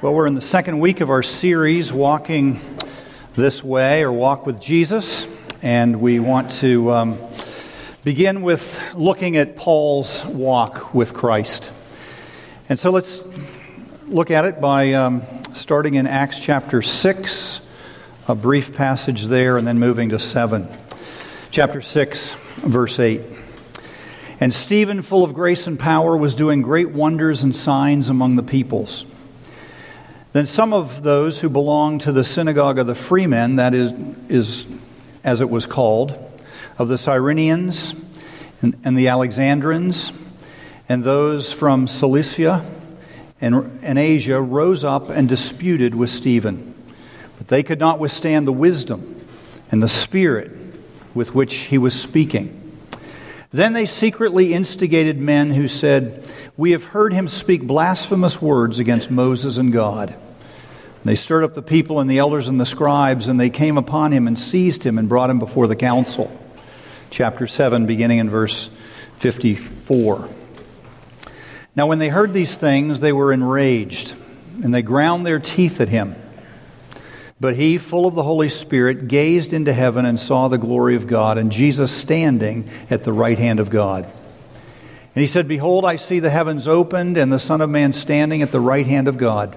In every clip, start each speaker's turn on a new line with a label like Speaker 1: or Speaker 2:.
Speaker 1: Well, we're in the second week of our series, Walking This Way or Walk with Jesus. And we want to um, begin with looking at Paul's walk with Christ. And so let's look at it by um, starting in Acts chapter 6, a brief passage there, and then moving to 7. Chapter 6, verse 8. And Stephen, full of grace and power, was doing great wonders and signs among the peoples. Then some of those who belonged to the synagogue of the freemen, that is, is as it was called, of the Cyrenians and, and the Alexandrians, and those from Cilicia and, and Asia rose up and disputed with Stephen. But they could not withstand the wisdom and the spirit with which he was speaking. Then they secretly instigated men who said, We have heard him speak blasphemous words against Moses and God. They stirred up the people and the elders and the scribes, and they came upon him and seized him and brought him before the council. Chapter 7, beginning in verse 54. Now, when they heard these things, they were enraged, and they ground their teeth at him. But he, full of the Holy Spirit, gazed into heaven and saw the glory of God, and Jesus standing at the right hand of God. And he said, Behold, I see the heavens opened, and the Son of Man standing at the right hand of God.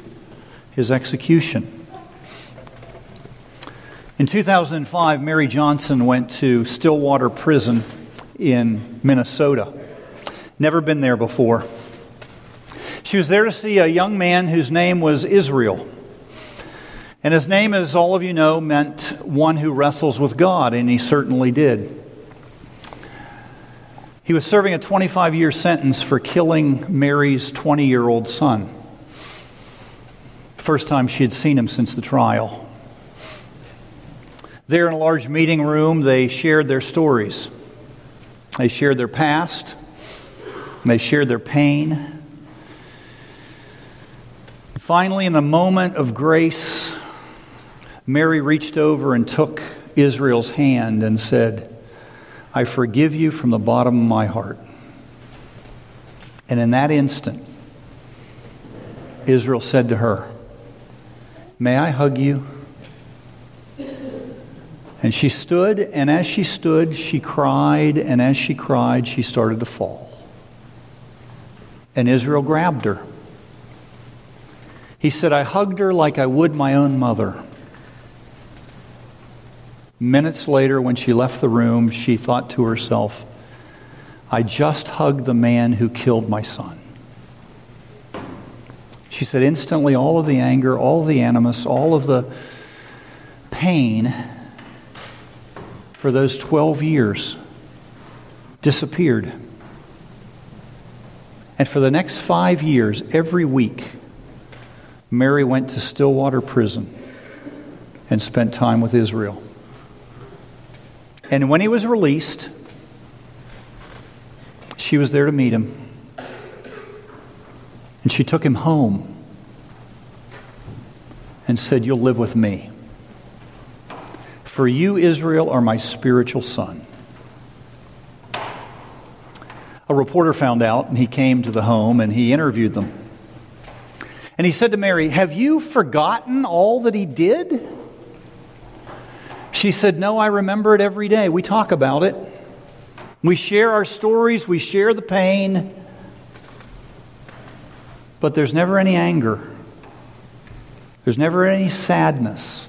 Speaker 1: his execution. In 2005, Mary Johnson went to Stillwater Prison in Minnesota. Never been there before. She was there to see a young man whose name was Israel. And his name, as all of you know, meant one who wrestles with God, and he certainly did. He was serving a 25 year sentence for killing Mary's 20 year old son. First time she had seen him since the trial. There in a large meeting room, they shared their stories. They shared their past. They shared their pain. Finally, in a moment of grace, Mary reached over and took Israel's hand and said, I forgive you from the bottom of my heart. And in that instant, Israel said to her, May I hug you? And she stood, and as she stood, she cried, and as she cried, she started to fall. And Israel grabbed her. He said, I hugged her like I would my own mother. Minutes later, when she left the room, she thought to herself, I just hugged the man who killed my son. She said, instantly, all of the anger, all of the animus, all of the pain for those 12 years disappeared. And for the next five years, every week, Mary went to Stillwater Prison and spent time with Israel. And when he was released, she was there to meet him. And she took him home and said, You'll live with me. For you, Israel, are my spiritual son. A reporter found out, and he came to the home and he interviewed them. And he said to Mary, Have you forgotten all that he did? She said, No, I remember it every day. We talk about it. We share our stories, we share the pain, but there's never any anger. There's never any sadness.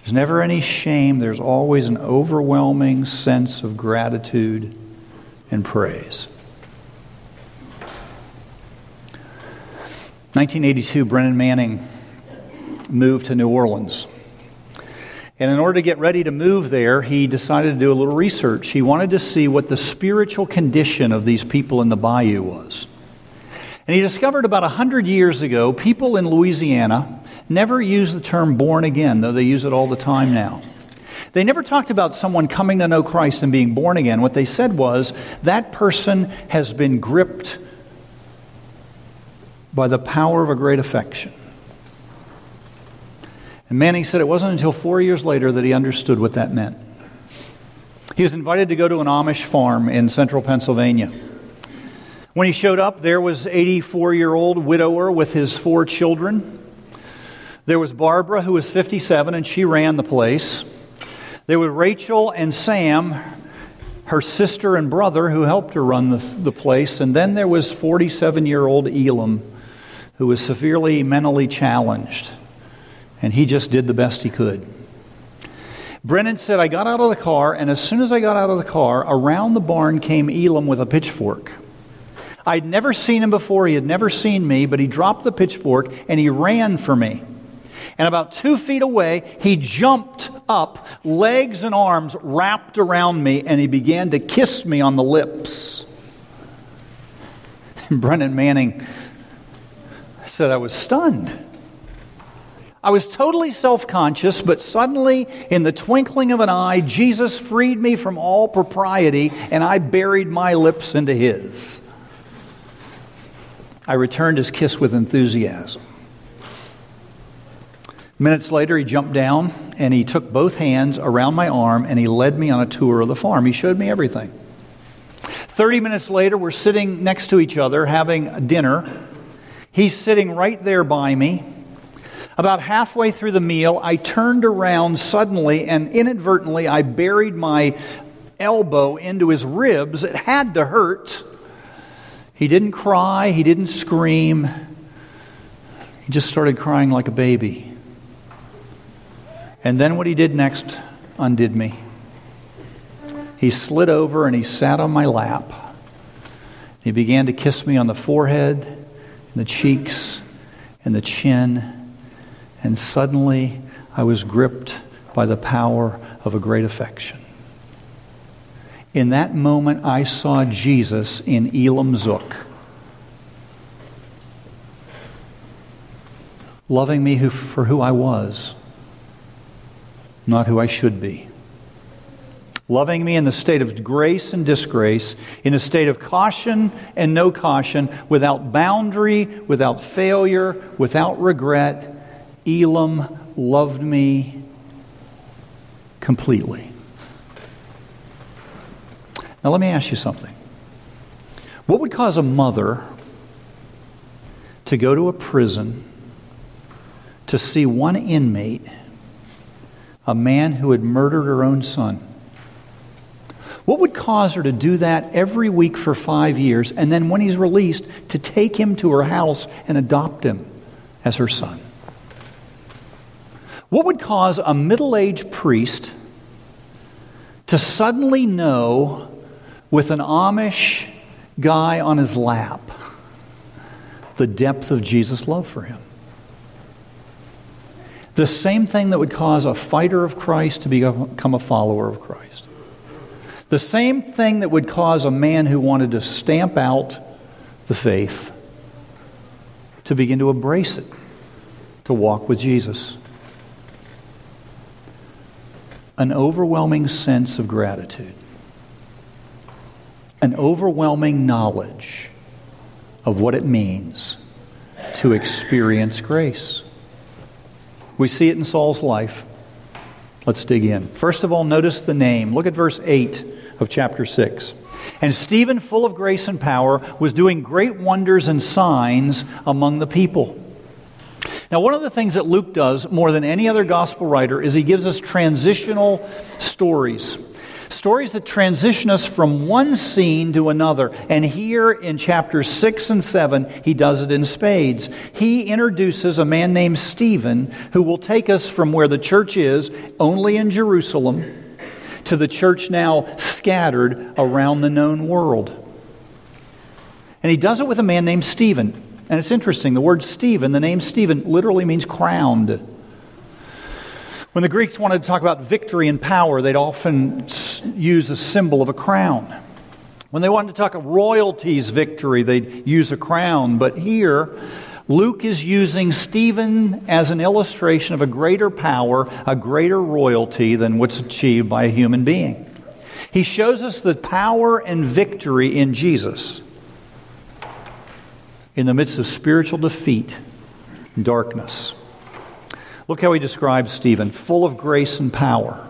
Speaker 1: There's never any shame. There's always an overwhelming sense of gratitude and praise. 1982, Brennan Manning moved to New Orleans. And in order to get ready to move there, he decided to do a little research. He wanted to see what the spiritual condition of these people in the bayou was. And he discovered about 100 years ago, people in Louisiana never used the term born again, though they use it all the time now. They never talked about someone coming to know Christ and being born again. What they said was that person has been gripped by the power of a great affection. And Manning said it wasn't until four years later that he understood what that meant. He was invited to go to an Amish farm in central Pennsylvania. When he showed up, there was 84 year old widower with his four children. There was Barbara, who was 57, and she ran the place. There were Rachel and Sam, her sister and brother, who helped her run the, the place. And then there was 47 year old Elam, who was severely mentally challenged. And he just did the best he could. Brennan said, I got out of the car, and as soon as I got out of the car, around the barn came Elam with a pitchfork. I'd never seen him before. He had never seen me, but he dropped the pitchfork and he ran for me. And about two feet away, he jumped up, legs and arms wrapped around me, and he began to kiss me on the lips. Brennan Manning said I was stunned. I was totally self conscious, but suddenly, in the twinkling of an eye, Jesus freed me from all propriety, and I buried my lips into his. I returned his kiss with enthusiasm. Minutes later, he jumped down and he took both hands around my arm and he led me on a tour of the farm. He showed me everything. 30 minutes later, we're sitting next to each other having dinner. He's sitting right there by me. About halfway through the meal, I turned around suddenly and inadvertently I buried my elbow into his ribs. It had to hurt. He didn't cry, he didn't scream. He just started crying like a baby. And then what he did next undid me. He slid over and he sat on my lap. He began to kiss me on the forehead, and the cheeks, and the chin. And suddenly I was gripped by the power of a great affection. In that moment, I saw Jesus in Elam Zook, loving me for who I was, not who I should be. Loving me in the state of grace and disgrace, in a state of caution and no caution, without boundary, without failure, without regret Elam loved me completely. Now, let me ask you something. What would cause a mother to go to a prison to see one inmate, a man who had murdered her own son? What would cause her to do that every week for five years, and then when he's released, to take him to her house and adopt him as her son? What would cause a middle aged priest to suddenly know, with an Amish guy on his lap, the depth of Jesus' love for him? The same thing that would cause a fighter of Christ to become a follower of Christ. The same thing that would cause a man who wanted to stamp out the faith to begin to embrace it, to walk with Jesus an overwhelming sense of gratitude, an overwhelming knowledge of what it means to experience grace. We see it in Saul's life. Let's dig in. First of all, notice the name. Look at verse 8 of chapter 6. And Stephen, full of grace and power, was doing great wonders and signs among the people. Now, one of the things that Luke does more than any other gospel writer is he gives us transitional stories. Stories that transition us from one scene to another. And here in chapters 6 and 7, he does it in spades. He introduces a man named Stephen who will take us from where the church is, only in Jerusalem, to the church now scattered around the known world. And he does it with a man named Stephen. And it's interesting, the word Stephen, the name Stephen, literally means crowned. When the Greeks wanted to talk about victory and power, they'd often use a symbol of a crown. When they wanted to talk of royalty's victory, they'd use a crown. But here, Luke is using Stephen as an illustration of a greater power, a greater royalty than what's achieved by a human being. He shows us the power and victory in Jesus in the midst of spiritual defeat darkness. Look how he describes Stephen full of grace and power.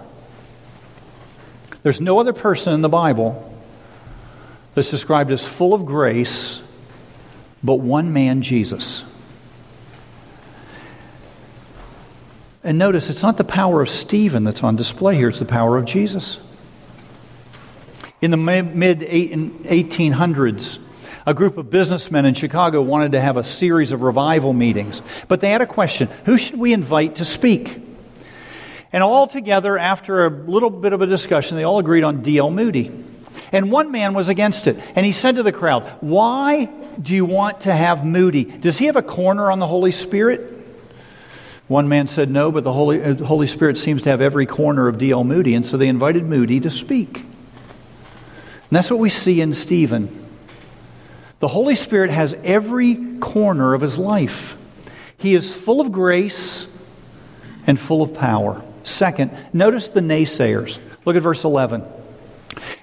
Speaker 1: There's no other person in the Bible that's described as full of grace but one man, Jesus. And notice, it's not the power of Stephen that's on display here, it's the power of Jesus. In the mid 1800s, a group of businessmen in Chicago wanted to have a series of revival meetings, but they had a question who should we invite to speak? And all together, after a little bit of a discussion, they all agreed on D.L. Moody. And one man was against it. And he said to the crowd, Why do you want to have Moody? Does he have a corner on the Holy Spirit? One man said no, but the Holy, uh, Holy Spirit seems to have every corner of D.L. Moody. And so they invited Moody to speak. And that's what we see in Stephen. The Holy Spirit has every corner of his life. He is full of grace and full of power. Second, notice the naysayers. Look at verse 11.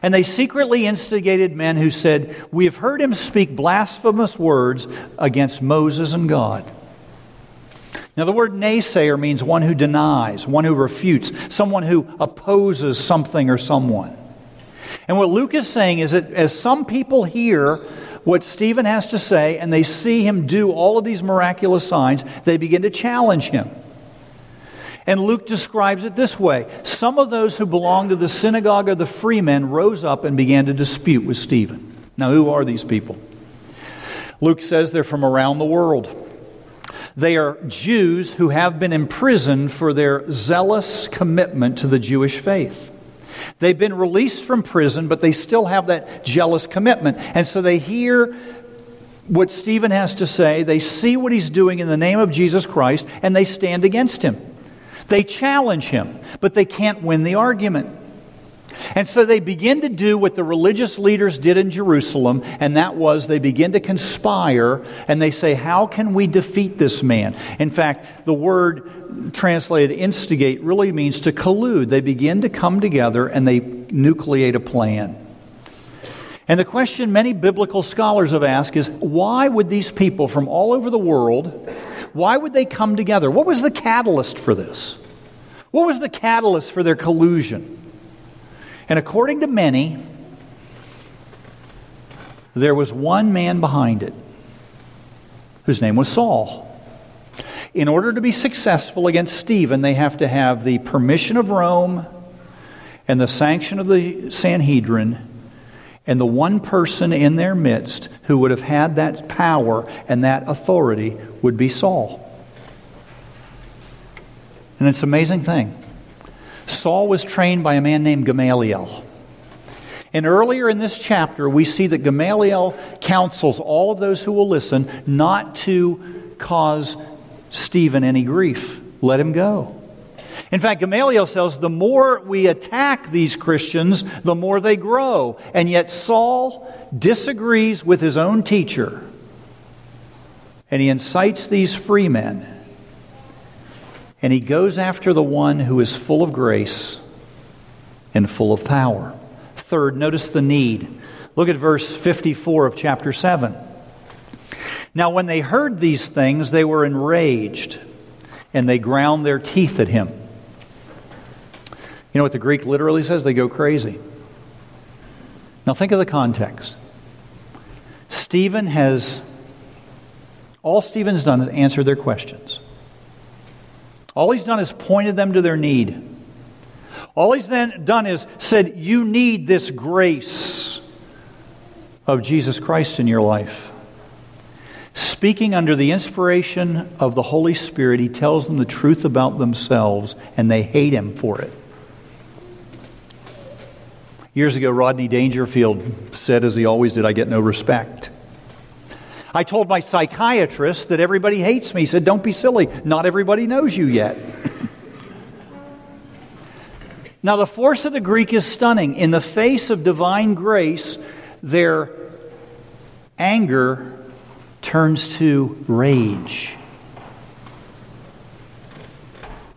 Speaker 1: And they secretly instigated men who said, We have heard him speak blasphemous words against Moses and God. Now, the word naysayer means one who denies, one who refutes, someone who opposes something or someone. And what Luke is saying is that as some people hear what Stephen has to say and they see him do all of these miraculous signs, they begin to challenge him. And Luke describes it this way Some of those who belonged to the synagogue of the freemen rose up and began to dispute with Stephen. Now, who are these people? Luke says they're from around the world. They are Jews who have been imprisoned for their zealous commitment to the Jewish faith. They've been released from prison, but they still have that jealous commitment. And so they hear what Stephen has to say, they see what he's doing in the name of Jesus Christ, and they stand against him. They challenge him, but they can't win the argument. And so they begin to do what the religious leaders did in Jerusalem, and that was they begin to conspire and they say, How can we defeat this man? In fact, the word translated instigate really means to collude. They begin to come together and they nucleate a plan. And the question many biblical scholars have asked is why would these people from all over the world, why would they come together? What was the catalyst for this? What was the catalyst for their collusion? And according to many, there was one man behind it whose name was Saul. In order to be successful against Stephen, they have to have the permission of Rome and the sanction of the Sanhedrin, and the one person in their midst who would have had that power and that authority would be Saul. And it's an amazing thing. Saul was trained by a man named Gamaliel. And earlier in this chapter, we see that Gamaliel counsels all of those who will listen not to cause Stephen any grief. Let him go. In fact, Gamaliel says the more we attack these Christians, the more they grow. And yet Saul disagrees with his own teacher. And he incites these free men and he goes after the one who is full of grace and full of power. Third, notice the need. Look at verse 54 of chapter 7. Now, when they heard these things, they were enraged and they ground their teeth at him. You know what the Greek literally says? They go crazy. Now, think of the context. Stephen has, all Stephen's done is answer their questions. All he's done is pointed them to their need. All he's then done is said, You need this grace of Jesus Christ in your life. Speaking under the inspiration of the Holy Spirit, he tells them the truth about themselves, and they hate him for it. Years ago, Rodney Dangerfield said, as he always did, I get no respect. I told my psychiatrist that everybody hates me. He said, Don't be silly. Not everybody knows you yet. now, the force of the Greek is stunning. In the face of divine grace, their anger turns to rage.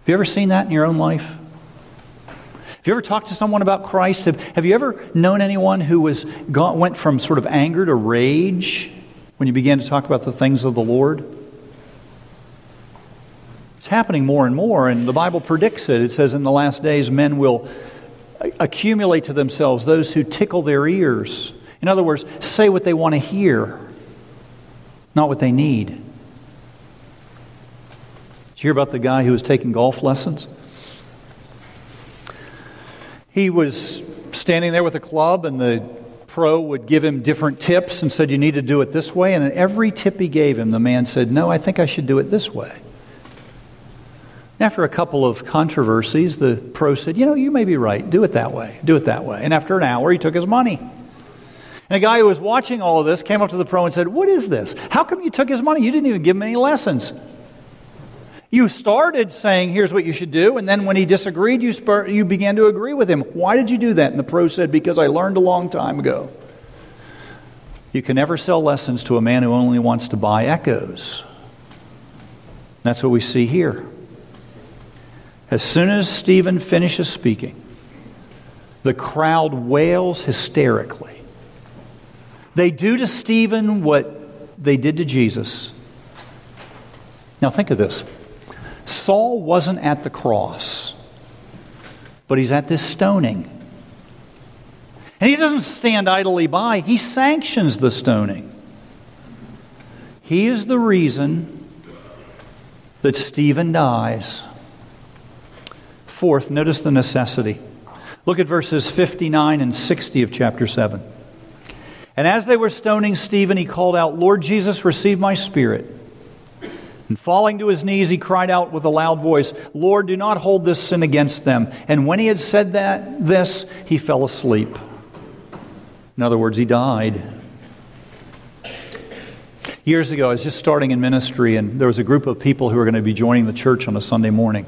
Speaker 1: Have you ever seen that in your own life? Have you ever talked to someone about Christ? Have, have you ever known anyone who was went from sort of anger to rage when you began to talk about the things of the Lord? It's happening more and more, and the Bible predicts it. It says in the last days, men will accumulate to themselves those who tickle their ears. In other words, say what they want to hear, not what they need. Did you hear about the guy who was taking golf lessons? He was standing there with a club, and the pro would give him different tips and said, You need to do it this way. And every tip he gave him, the man said, No, I think I should do it this way. After a couple of controversies, the pro said, You know, you may be right. Do it that way. Do it that way. And after an hour, he took his money. And a guy who was watching all of this came up to the pro and said, What is this? How come you took his money? You didn't even give him any lessons. You started saying, here's what you should do, and then when he disagreed, you, spur- you began to agree with him. Why did you do that? And the pro said, because I learned a long time ago. You can never sell lessons to a man who only wants to buy echoes. That's what we see here. As soon as Stephen finishes speaking, the crowd wails hysterically. They do to Stephen what they did to Jesus. Now, think of this. Saul wasn't at the cross, but he's at this stoning. And he doesn't stand idly by, he sanctions the stoning. He is the reason that Stephen dies. Fourth, notice the necessity. Look at verses 59 and 60 of chapter 7. And as they were stoning Stephen, he called out, Lord Jesus, receive my spirit. And falling to his knees, he cried out with a loud voice, Lord, do not hold this sin against them. And when he had said that, this, he fell asleep. In other words, he died. Years ago, I was just starting in ministry, and there was a group of people who were going to be joining the church on a Sunday morning.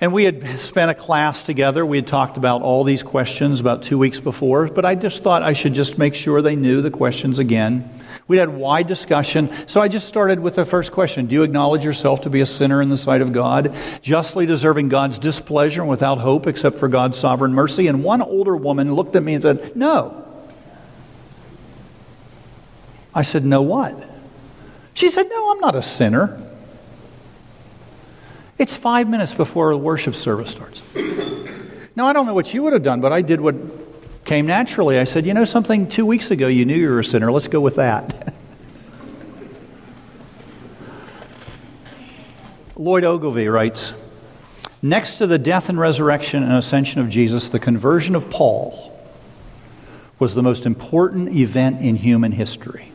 Speaker 1: And we had spent a class together. We had talked about all these questions about two weeks before, but I just thought I should just make sure they knew the questions again. We had wide discussion. So I just started with the first question Do you acknowledge yourself to be a sinner in the sight of God, justly deserving God's displeasure and without hope except for God's sovereign mercy? And one older woman looked at me and said, No. I said, No, what? She said, No, I'm not a sinner. It's five minutes before worship service starts. Now, I don't know what you would have done, but I did what came naturally. I said, You know something? Two weeks ago you knew you were a sinner. Let's go with that. Lloyd Ogilvie writes Next to the death and resurrection and ascension of Jesus, the conversion of Paul was the most important event in human history.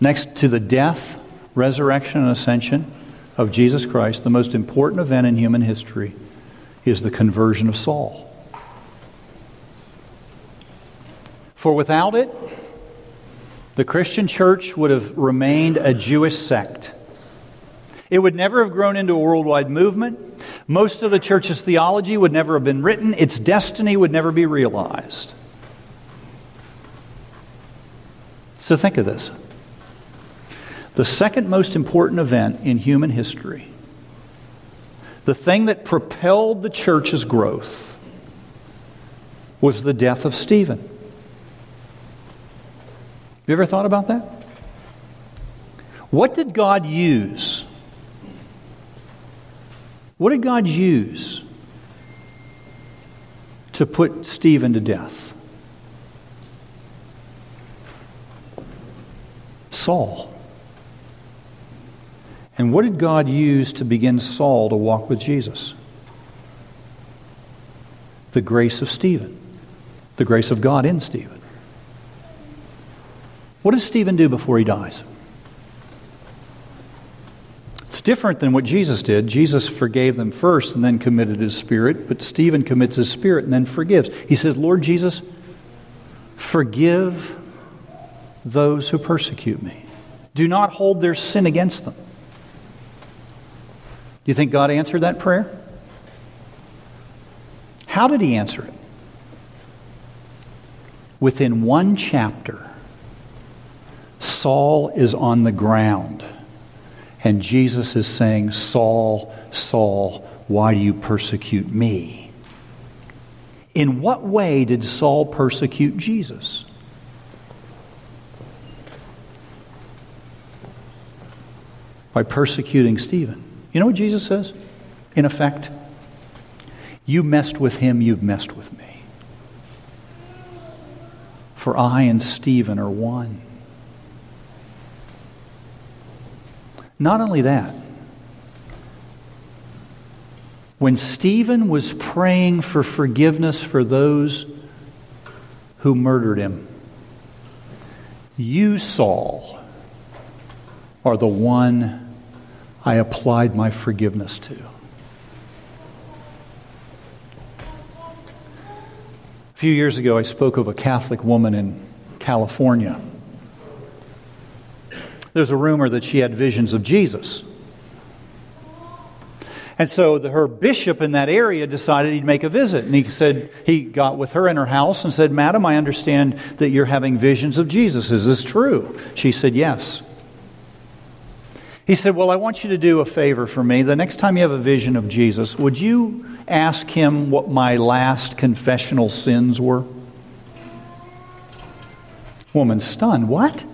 Speaker 1: Next to the death, resurrection, and ascension, of Jesus Christ, the most important event in human history is the conversion of Saul. For without it, the Christian church would have remained a Jewish sect. It would never have grown into a worldwide movement. Most of the church's theology would never have been written. Its destiny would never be realized. So think of this. The second most important event in human history, the thing that propelled the church's growth, was the death of Stephen. Have you ever thought about that? What did God use? What did God use to put Stephen to death? Saul. And what did God use to begin Saul to walk with Jesus? The grace of Stephen, the grace of God in Stephen. What does Stephen do before he dies? It's different than what Jesus did. Jesus forgave them first and then committed his spirit, but Stephen commits his spirit and then forgives. He says, Lord Jesus, forgive those who persecute me. Do not hold their sin against them. Do you think God answered that prayer? How did he answer it? Within one chapter, Saul is on the ground, and Jesus is saying, Saul, Saul, why do you persecute me? In what way did Saul persecute Jesus? By persecuting Stephen. You know what Jesus says? In effect, you messed with him, you've messed with me. For I and Stephen are one. Not only that, when Stephen was praying for forgiveness for those who murdered him, you, Saul, are the one I applied my forgiveness to. A few years ago, I spoke of a Catholic woman in California. There's a rumor that she had visions of Jesus. And so the, her bishop in that area decided he'd make a visit. And he said, he got with her in her house and said, Madam, I understand that you're having visions of Jesus. Is this true? She said, Yes. He said, Well, I want you to do a favor for me. The next time you have a vision of Jesus, would you ask him what my last confessional sins were? Woman stunned. What?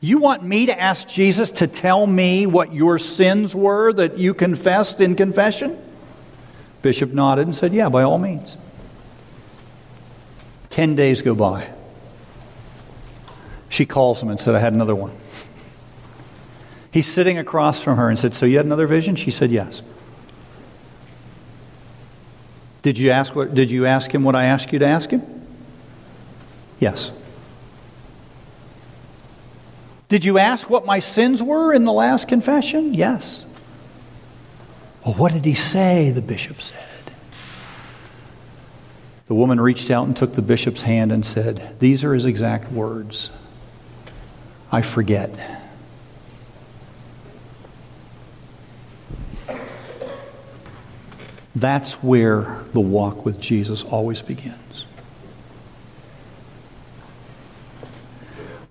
Speaker 1: You want me to ask Jesus to tell me what your sins were that you confessed in confession? Bishop nodded and said, Yeah, by all means. Ten days go by. She calls him and said, I had another one. He's sitting across from her and said, So you had another vision? She said, Yes. Did you ask what did you ask him what I asked you to ask him? Yes. Did you ask what my sins were in the last confession? Yes. Well, what did he say? The bishop said. The woman reached out and took the bishop's hand and said, These are his exact words. I forget. That's where the walk with Jesus always begins.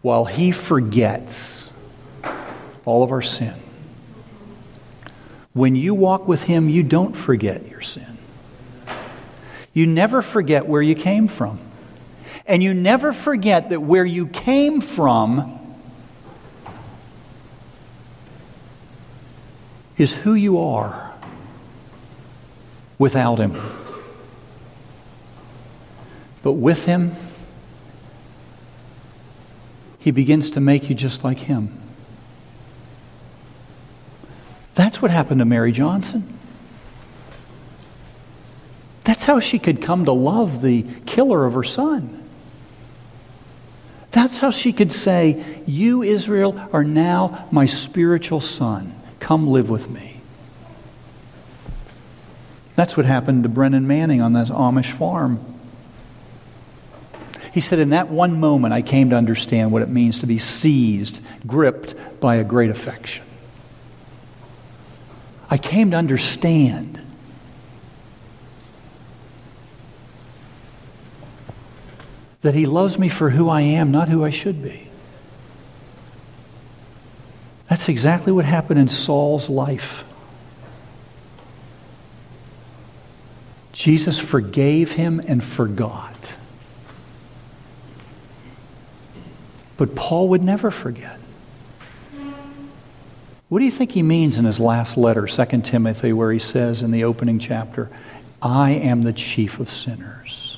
Speaker 1: while He forgets all of our sin. When you walk with Him, you don't forget your sin. You never forget where you came from. And you never forget that where you came from is who you are without Him. But with Him, he begins to make you just like him. That's what happened to Mary Johnson. That's how she could come to love the killer of her son. That's how she could say, You, Israel, are now my spiritual son. Come live with me. That's what happened to Brennan Manning on this Amish farm. He said, In that one moment, I came to understand what it means to be seized, gripped by a great affection. I came to understand. That he loves me for who I am, not who I should be. That's exactly what happened in Saul's life. Jesus forgave him and forgot. But Paul would never forget. What do you think he means in his last letter, 2 Timothy, where he says in the opening chapter, I am the chief of sinners?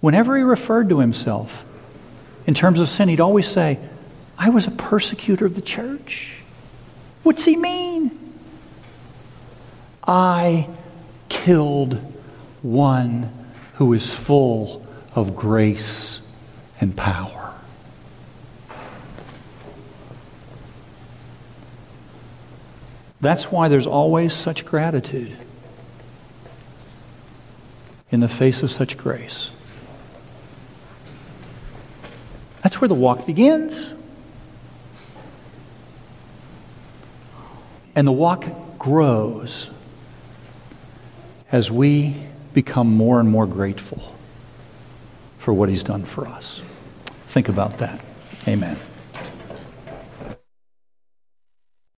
Speaker 1: Whenever he referred to himself in terms of sin, he'd always say, I was a persecutor of the church. What's he mean? I killed one who is full of grace and power. That's why there's always such gratitude in the face of such grace. That's where the walk begins. And the walk grows as we become more and more grateful for what He's done for us. Think about that. Amen.